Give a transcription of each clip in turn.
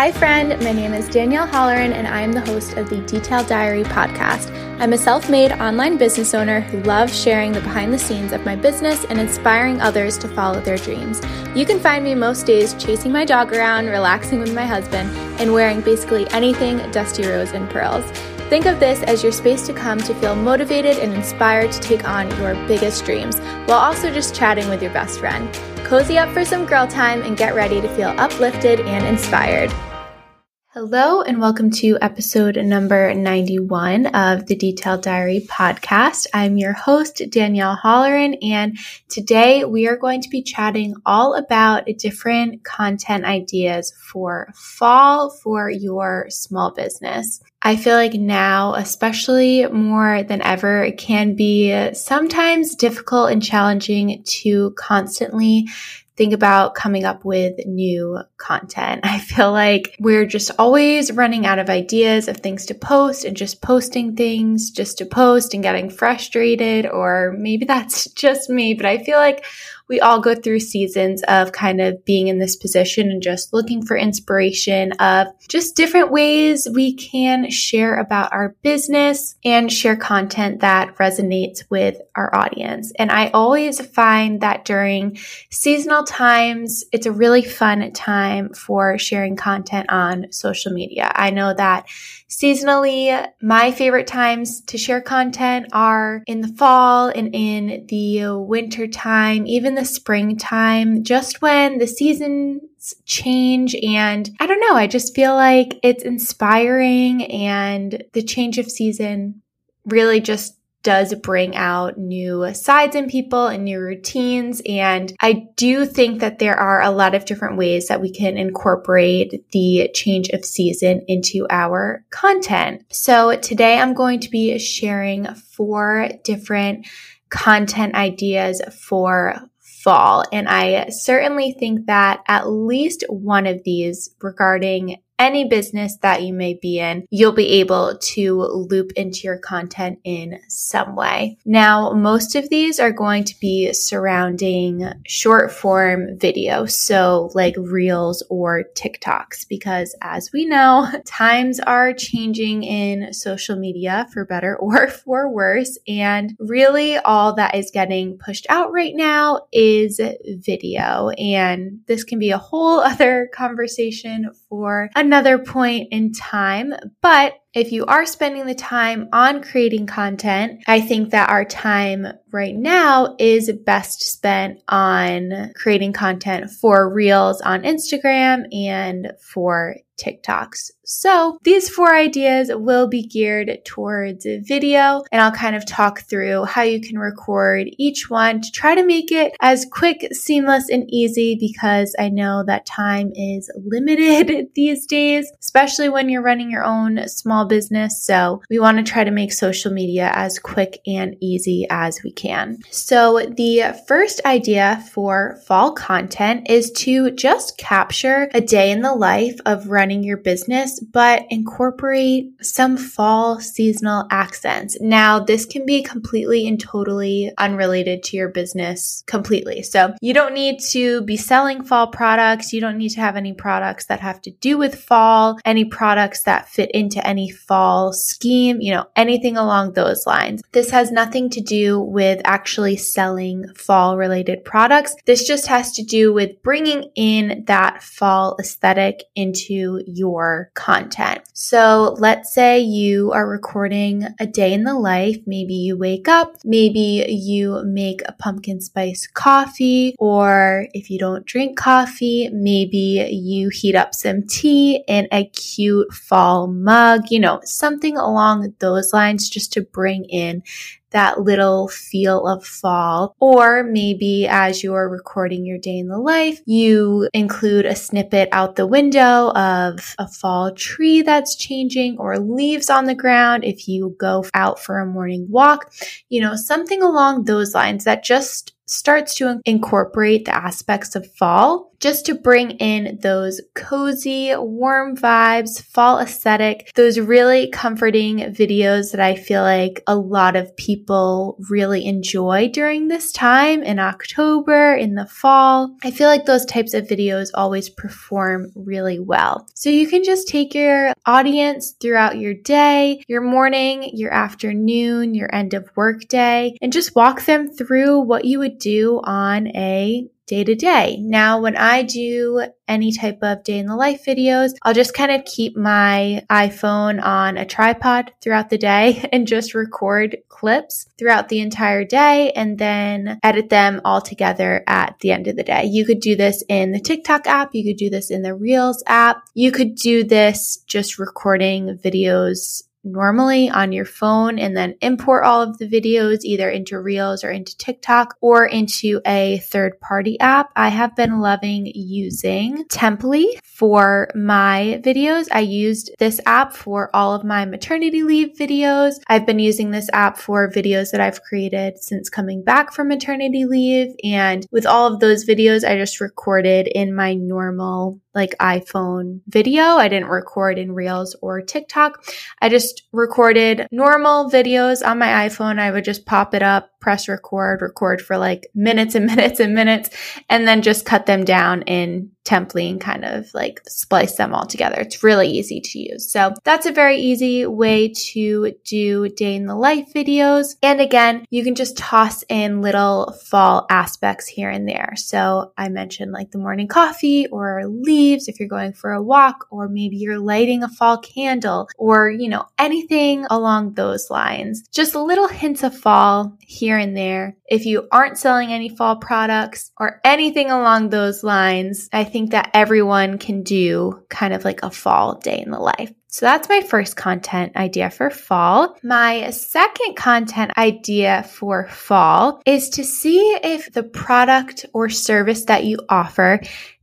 Hi, friend. My name is Danielle Holleran, and I am the host of the Detailed Diary podcast. I'm a self made online business owner who loves sharing the behind the scenes of my business and inspiring others to follow their dreams. You can find me most days chasing my dog around, relaxing with my husband, and wearing basically anything Dusty Rose and Pearls. Think of this as your space to come to feel motivated and inspired to take on your biggest dreams while also just chatting with your best friend. Cozy up for some girl time and get ready to feel uplifted and inspired. Hello, and welcome to episode number 91 of the Detailed Diary podcast. I'm your host, Danielle Holleran, and today we are going to be chatting all about different content ideas for fall for your small business. I feel like now, especially more than ever, it can be sometimes difficult and challenging to constantly think about coming up with new content. I feel like we're just always running out of ideas of things to post and just posting things just to post and getting frustrated, or maybe that's just me, but I feel like we all go through seasons of kind of being in this position and just looking for inspiration of just different ways we can share about our business and share content that resonates with our audience. And I always find that during seasonal times, it's a really fun time for sharing content on social media. I know that Seasonally, my favorite times to share content are in the fall and in the winter time, even the springtime, just when the seasons change. And I don't know, I just feel like it's inspiring and the change of season really just does bring out new sides in people and new routines. And I do think that there are a lot of different ways that we can incorporate the change of season into our content. So today I'm going to be sharing four different content ideas for fall. And I certainly think that at least one of these regarding any business that you may be in, you'll be able to loop into your content in some way. Now, most of these are going to be surrounding short form video, so like reels or TikToks, because as we know, times are changing in social media for better or for worse. And really, all that is getting pushed out right now is video. And this can be a whole other conversation for another another point in time, but if you are spending the time on creating content, I think that our time right now is best spent on creating content for reels on Instagram and for TikToks. So these four ideas will be geared towards video and I'll kind of talk through how you can record each one to try to make it as quick, seamless, and easy because I know that time is limited these days, especially when you're running your own small small business. So we want to try to make social media as quick and easy as we can. So the first idea for fall content is to just capture a day in the life of running your business, but incorporate some fall seasonal accents. Now, this can be completely and totally unrelated to your business completely. So you don't need to be selling fall products. You don't need to have any products that have to do with fall, any products that fit into any fall scheme, you know, anything along those lines. This has nothing to do with actually selling fall related products. This just has to do with bringing in that fall aesthetic into your content. So let's say you are recording a day in the life. Maybe you wake up, maybe you make a pumpkin spice coffee, or if you don't drink coffee, maybe you heat up some tea in a cute fall mug. You you know, something along those lines just to bring in that little feel of fall. Or maybe as you're recording your day in the life, you include a snippet out the window of a fall tree that's changing or leaves on the ground if you go out for a morning walk, you know, something along those lines that just starts to incorporate the aspects of fall just to bring in those cozy, warm vibes, fall aesthetic, those really comforting videos that I feel like a lot of people really enjoy during this time in October, in the fall. I feel like those types of videos always perform really well. So you can just take your audience throughout your day, your morning, your afternoon, your end of work day, and just walk them through what you would do on a day to day. Now, when I do any type of day in the life videos, I'll just kind of keep my iPhone on a tripod throughout the day and just record clips throughout the entire day and then edit them all together at the end of the day. You could do this in the TikTok app. You could do this in the Reels app. You could do this just recording videos normally on your phone and then import all of the videos either into Reels or into TikTok or into a third party app. I have been loving using Temply for my videos. I used this app for all of my maternity leave videos. I've been using this app for videos that I've created since coming back from maternity leave. And with all of those videos, I just recorded in my normal like iPhone video. I didn't record in Reels or TikTok. I just recorded normal videos on my iPhone. I would just pop it up, press record, record for like minutes and minutes and minutes, and then just cut them down in Temply and kind of like splice them all together. It's really easy to use. So that's a very easy way to do day in the life videos. And again, you can just toss in little fall aspects here and there. So I mentioned like the morning coffee or leaves if you're going for a walk, or maybe you're lighting a fall candle or, you know, anything along those lines. Just little hints of fall here and there. If you aren't selling any fall products or anything along those lines, I think that everyone can do kind of like a fall day in the life. So that's my first content idea for fall. My second content idea for fall is to see if the product or service that you offer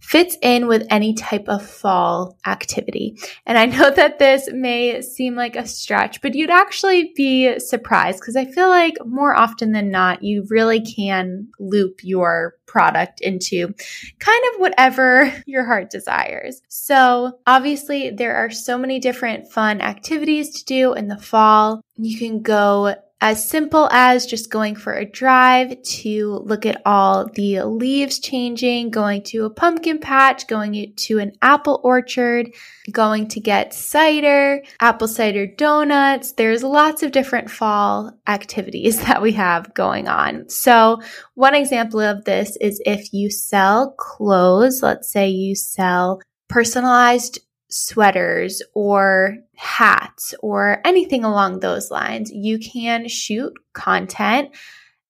fits in with any type of fall activity. And I know that this may seem like a stretch, but you'd actually be surprised because I feel like more often than not, you really can loop your product into kind of whatever your heart desires. So obviously there are so many different fun activities to do in the fall. You can go as simple as just going for a drive to look at all the leaves changing, going to a pumpkin patch, going to an apple orchard, going to get cider, apple cider donuts. There's lots of different fall activities that we have going on. So one example of this is if you sell clothes, let's say you sell personalized sweaters or hats or anything along those lines, you can shoot content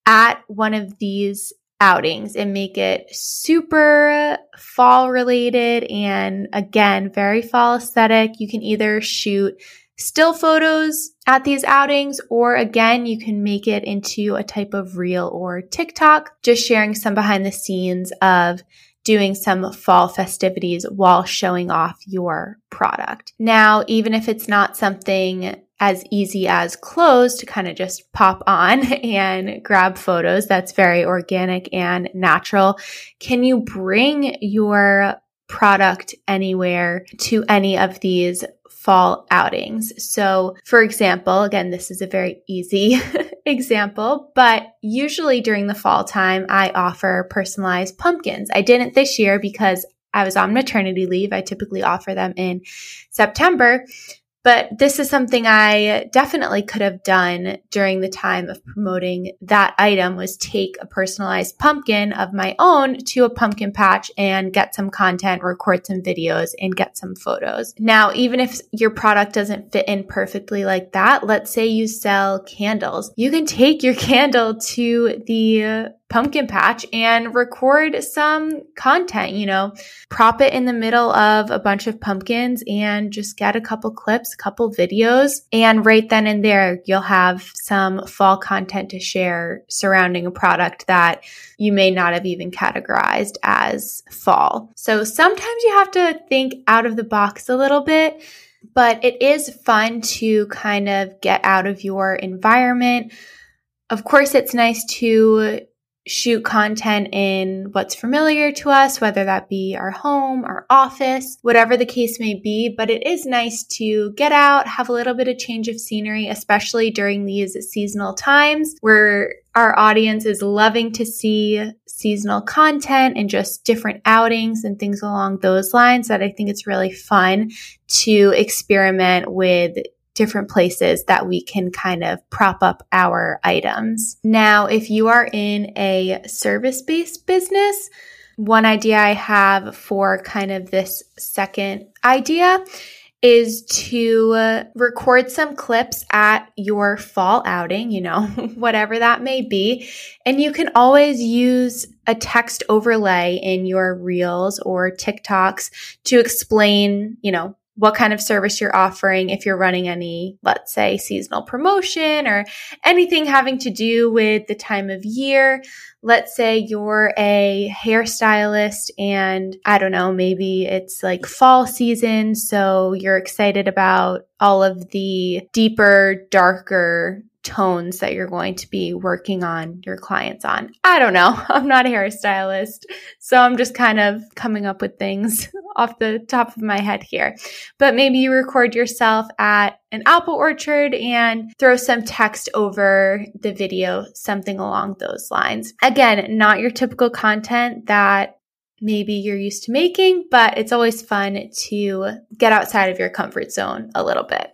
at one of these outings and make it super fall related and again, very fall aesthetic. You can either shoot still photos at these outings, or again, you can make it into a type of reel or TikTok, just sharing some behind the scenes of doing some fall festivities while showing off your product. Now, even if it's not something as easy as clothes to kind of just pop on and grab photos, that's very organic and natural. Can you bring your product anywhere to any of these fall outings. So, for example, again, this is a very easy example, but usually during the fall time, I offer personalized pumpkins. I didn't this year because I was on maternity leave. I typically offer them in September, but this is something I definitely could have done during the time of promoting that item was take a personalized pumpkin of my own to a pumpkin patch and get some content, record some videos and get some photos. Now, even if your product doesn't fit in perfectly like that, let's say you sell candles, you can take your candle to the pumpkin patch and record some content, you know, prop it in the middle of a bunch of pumpkins and just get a couple clips, a couple videos. And right then and there, you'll have some fall content to share surrounding a product that you may not have even categorized as fall. So sometimes you have to think out of the box a little bit. But it is fun to kind of get out of your environment. Of course, it's nice to shoot content in what's familiar to us, whether that be our home, our office, whatever the case may be. But it is nice to get out, have a little bit of change of scenery, especially during these seasonal times where our audience is loving to see seasonal content and just different outings and things along those lines that I think it's really fun to experiment with different places that we can kind of prop up our items. Now, if you are in a service based business, one idea I have for kind of this second idea is to uh, record some clips at your fall outing, you know, whatever that may be. And you can always use a text overlay in your reels or TikToks to explain, you know, what kind of service you're offering, if you're running any, let's say, seasonal promotion or anything having to do with the time of year. Let's say you're a hairstylist and I don't know, maybe it's like fall season. So you're excited about all of the deeper, darker tones that you're going to be working on your clients on. I don't know. I'm not a hairstylist. So I'm just kind of coming up with things off the top of my head here. But maybe you record yourself at an apple orchard and throw some text over the video, something along those lines. Again, not your typical content that maybe you're used to making, but it's always fun to get outside of your comfort zone a little bit.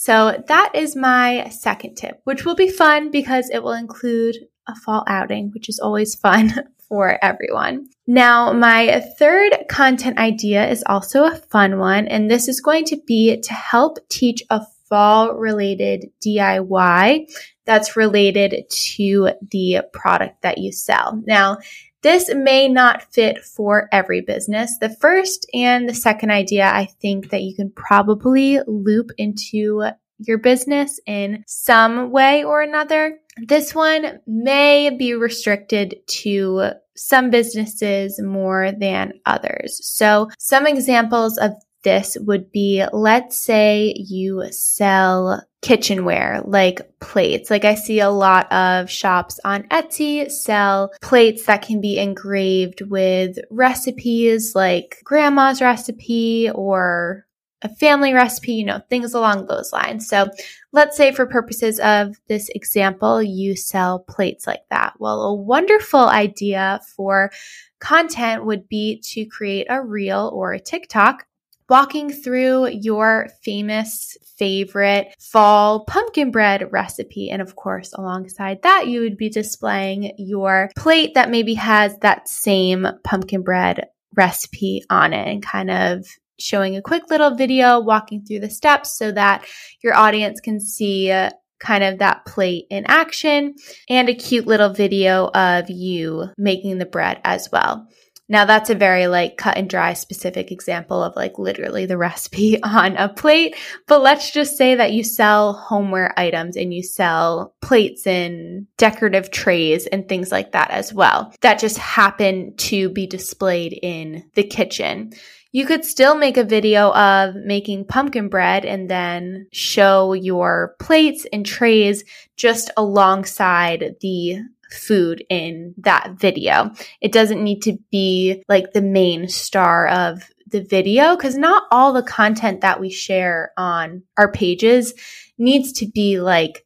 So that is my second tip, which will be fun because it will include a fall outing, which is always fun for everyone. Now, my third content idea is also a fun one, and this is going to be to help teach a fall related DIY that's related to the product that you sell. Now, this may not fit for every business. The first and the second idea, I think that you can probably loop into your business in some way or another. This one may be restricted to some businesses more than others. So some examples of this would be let's say you sell kitchenware like plates. Like I see a lot of shops on Etsy sell plates that can be engraved with recipes like grandma's recipe or a family recipe, you know, things along those lines. So let's say for purposes of this example, you sell plates like that. Well, a wonderful idea for content would be to create a reel or a TikTok walking through your famous favorite fall pumpkin bread recipe. And of course, alongside that, you would be displaying your plate that maybe has that same pumpkin bread recipe on it and kind of showing a quick little video walking through the steps so that your audience can see uh, kind of that plate in action and a cute little video of you making the bread as well. Now that's a very like cut and dry specific example of like literally the recipe on a plate. But let's just say that you sell homeware items and you sell plates and decorative trays and things like that as well that just happen to be displayed in the kitchen. You could still make a video of making pumpkin bread and then show your plates and trays just alongside the food in that video. It doesn't need to be like the main star of the video because not all the content that we share on our pages needs to be like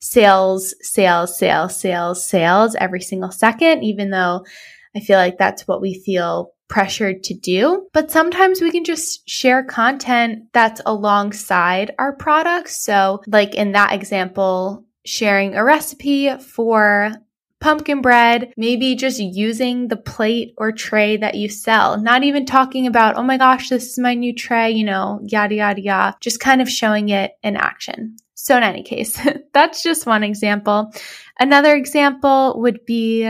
sales, sales, sales, sales, sales every single second, even though I feel like that's what we feel pressured to do. But sometimes we can just share content that's alongside our products. So, like in that example, sharing a recipe for pumpkin bread, maybe just using the plate or tray that you sell, not even talking about, oh my gosh, this is my new tray, you know, yada, yada, yada, just kind of showing it in action. So, in any case, that's just one example. Another example would be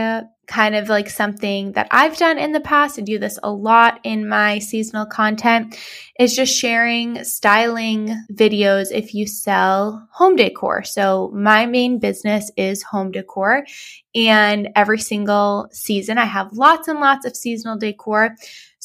kind of like something that I've done in the past. I do this a lot in my seasonal content is just sharing styling videos if you sell home decor. So my main business is home decor and every single season I have lots and lots of seasonal decor.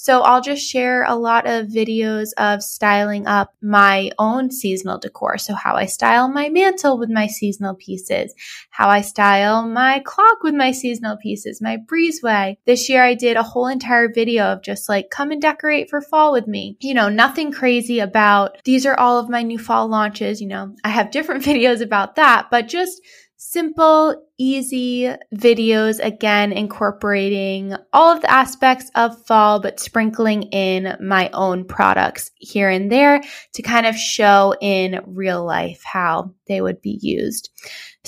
So I'll just share a lot of videos of styling up my own seasonal decor. So how I style my mantle with my seasonal pieces, how I style my clock with my seasonal pieces, my breezeway. This year I did a whole entire video of just like come and decorate for fall with me. You know, nothing crazy about these are all of my new fall launches. You know, I have different videos about that, but just simple, easy videos, again, incorporating all of the aspects of fall, but sprinkling in my own products here and there to kind of show in real life how they would be used.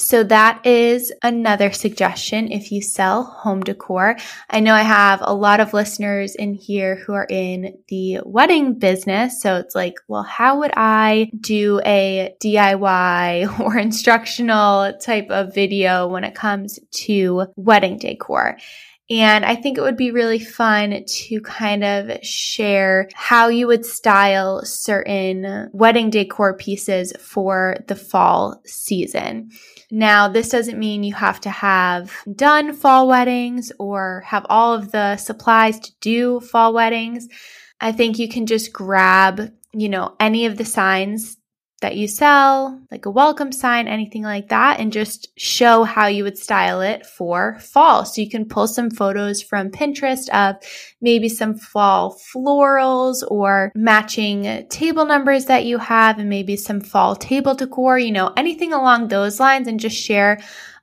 So that is another suggestion if you sell home decor. I know I have a lot of listeners in here who are in the wedding business. So it's like, well, how would I do a DIY or instructional type of video when it comes to wedding decor? And I think it would be really fun to kind of share how you would style certain wedding decor pieces for the fall season. Now, this doesn't mean you have to have done fall weddings or have all of the supplies to do fall weddings. I think you can just grab, you know, any of the signs that you sell, like a welcome sign, anything like that, and just show how you would style it for fall. So you can pull some photos from Pinterest of maybe some fall florals or matching table numbers that you have and maybe some fall table decor, you know, anything along those lines and just share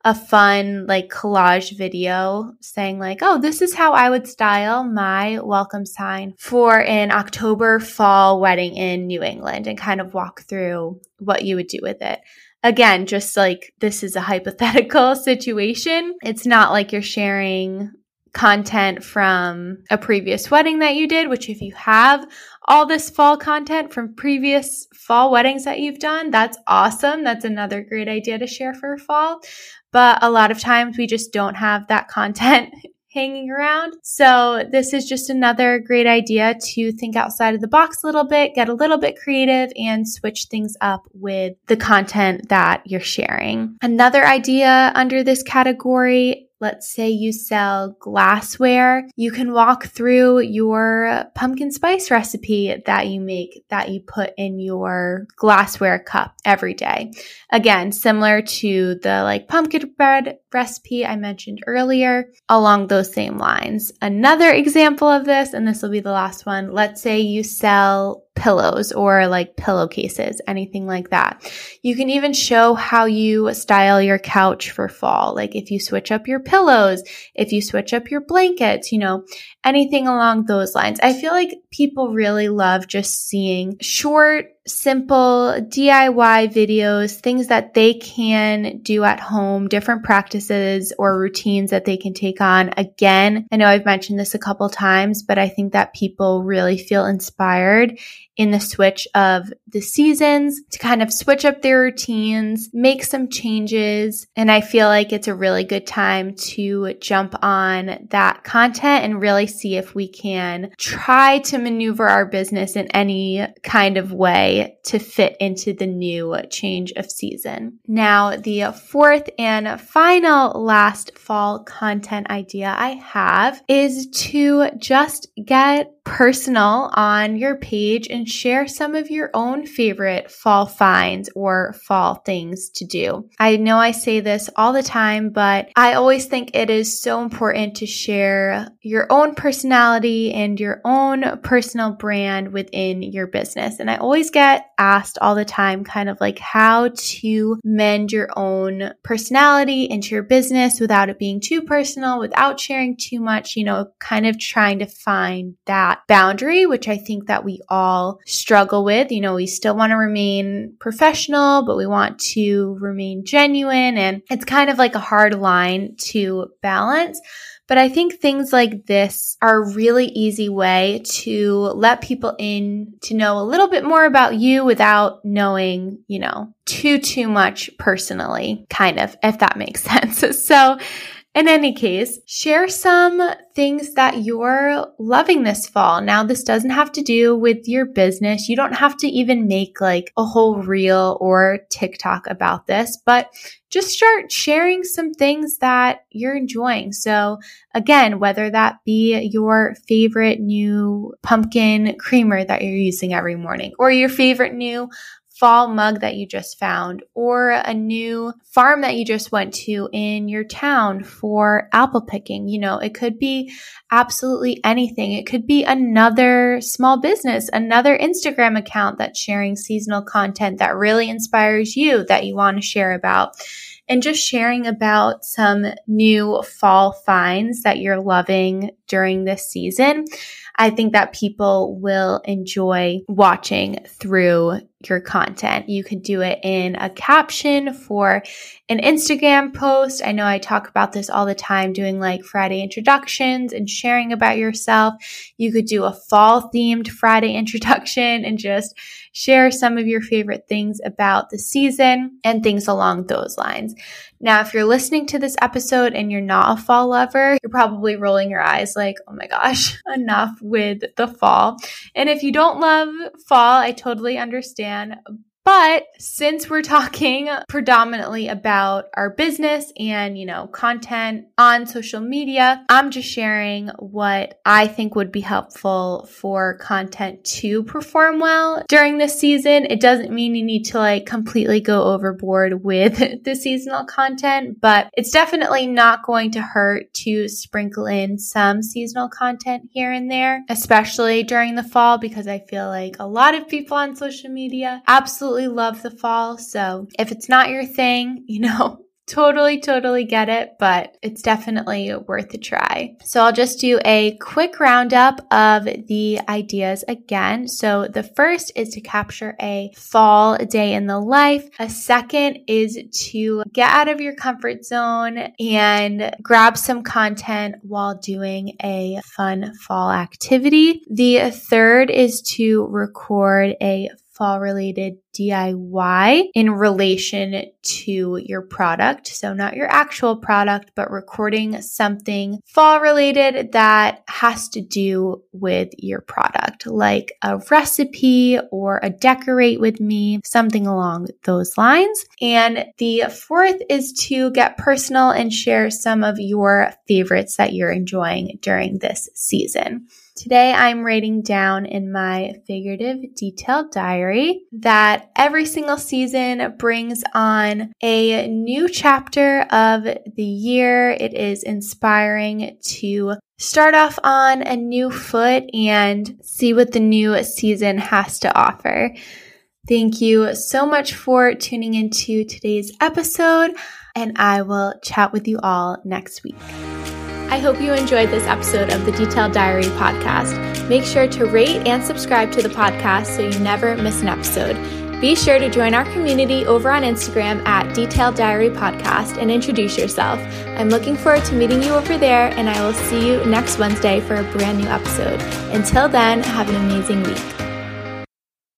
a fun like collage video saying like, oh, this is how I would style my welcome sign for an October fall wedding in New England and kind of walk through what you would do with it. Again, just like this is a hypothetical situation. It's not like you're sharing content from a previous wedding that you did, which if you have all this fall content from previous fall weddings that you've done, that's awesome. That's another great idea to share for fall. But a lot of times we just don't have that content hanging around. So this is just another great idea to think outside of the box a little bit, get a little bit creative and switch things up with the content that you're sharing. Another idea under this category Let's say you sell glassware. You can walk through your pumpkin spice recipe that you make that you put in your glassware cup every day. Again, similar to the like pumpkin bread recipe I mentioned earlier, along those same lines. Another example of this, and this will be the last one. Let's say you sell pillows or like pillowcases, anything like that. You can even show how you style your couch for fall. Like if you switch up your pillows, if you switch up your blankets, you know, anything along those lines. I feel like people really love just seeing short, simple DIY videos, things that they can do at home, different practices or routines that they can take on. Again, I know I've mentioned this a couple times, but I think that people really feel inspired in the switch of the seasons to kind of switch up their routines, make some changes. And I feel like it's a really good time to jump on that content and really see if we can try to maneuver our business in any kind of way to fit into the new change of season. Now, the fourth and final last fall content idea I have is to just get personal on your page and share some of your own favorite fall finds or fall things to do. I know I say this all the time, but I always think it is so important to share your own personality and your own personal brand within your business. And I always get asked all the time, kind of like how to mend your own personality into your business without it being too personal, without sharing too much, you know, kind of trying to find that boundary, which I think that we all struggle with. You know, we still want to remain professional, but we want to remain genuine. And it's kind of like a hard line to balance. But I think things like this are a really easy way to let people in to know a little bit more about you without knowing, you know, too, too much personally, kind of, if that makes sense. So In any case, share some things that you're loving this fall. Now, this doesn't have to do with your business. You don't have to even make like a whole reel or TikTok about this, but just start sharing some things that you're enjoying. So again, whether that be your favorite new pumpkin creamer that you're using every morning or your favorite new fall mug that you just found or a new farm that you just went to in your town for apple picking. You know, it could be absolutely anything. It could be another small business, another Instagram account that's sharing seasonal content that really inspires you that you want to share about and just sharing about some new fall finds that you're loving during this season. I think that people will enjoy watching through your content. You could do it in a caption for an Instagram post. I know I talk about this all the time, doing like Friday introductions and sharing about yourself. You could do a fall themed Friday introduction and just share some of your favorite things about the season and things along those lines. Now, if you're listening to this episode and you're not a fall lover, you're probably rolling your eyes like, oh my gosh, enough with the fall. And if you don't love fall, I totally understand. But since we're talking predominantly about our business and, you know, content on social media, I'm just sharing what I think would be helpful for content to perform well during this season. It doesn't mean you need to like completely go overboard with the seasonal content, but it's definitely not going to hurt to sprinkle in some seasonal content here and there, especially during the fall, because I feel like a lot of people on social media absolutely absolutely love the fall. So if it's not your thing, you know, totally, totally get it, but it's definitely worth a try. So I'll just do a quick roundup of the ideas again. So the first is to capture a fall day in the life. A second is to get out of your comfort zone and grab some content while doing a fun fall activity. The third is to record a fall related DIY in relation to your product. So, not your actual product, but recording something fall related that has to do with your product, like a recipe or a decorate with me, something along those lines. And the fourth is to get personal and share some of your favorites that you're enjoying during this season. Today I'm writing down in my figurative detailed diary that every single season brings on a new chapter of the year. It is inspiring to start off on a new foot and see what the new season has to offer. Thank you so much for tuning into today's episode, and I will chat with you all next week. I hope you enjoyed this episode of the Detailed Diary podcast. Make sure to rate and subscribe to the podcast so you never miss an episode. Be sure to join our community over on Instagram at Detailed Diary Podcast and introduce yourself. I'm looking forward to meeting you over there, and I will see you next Wednesday for a brand new episode. Until then, have an amazing week.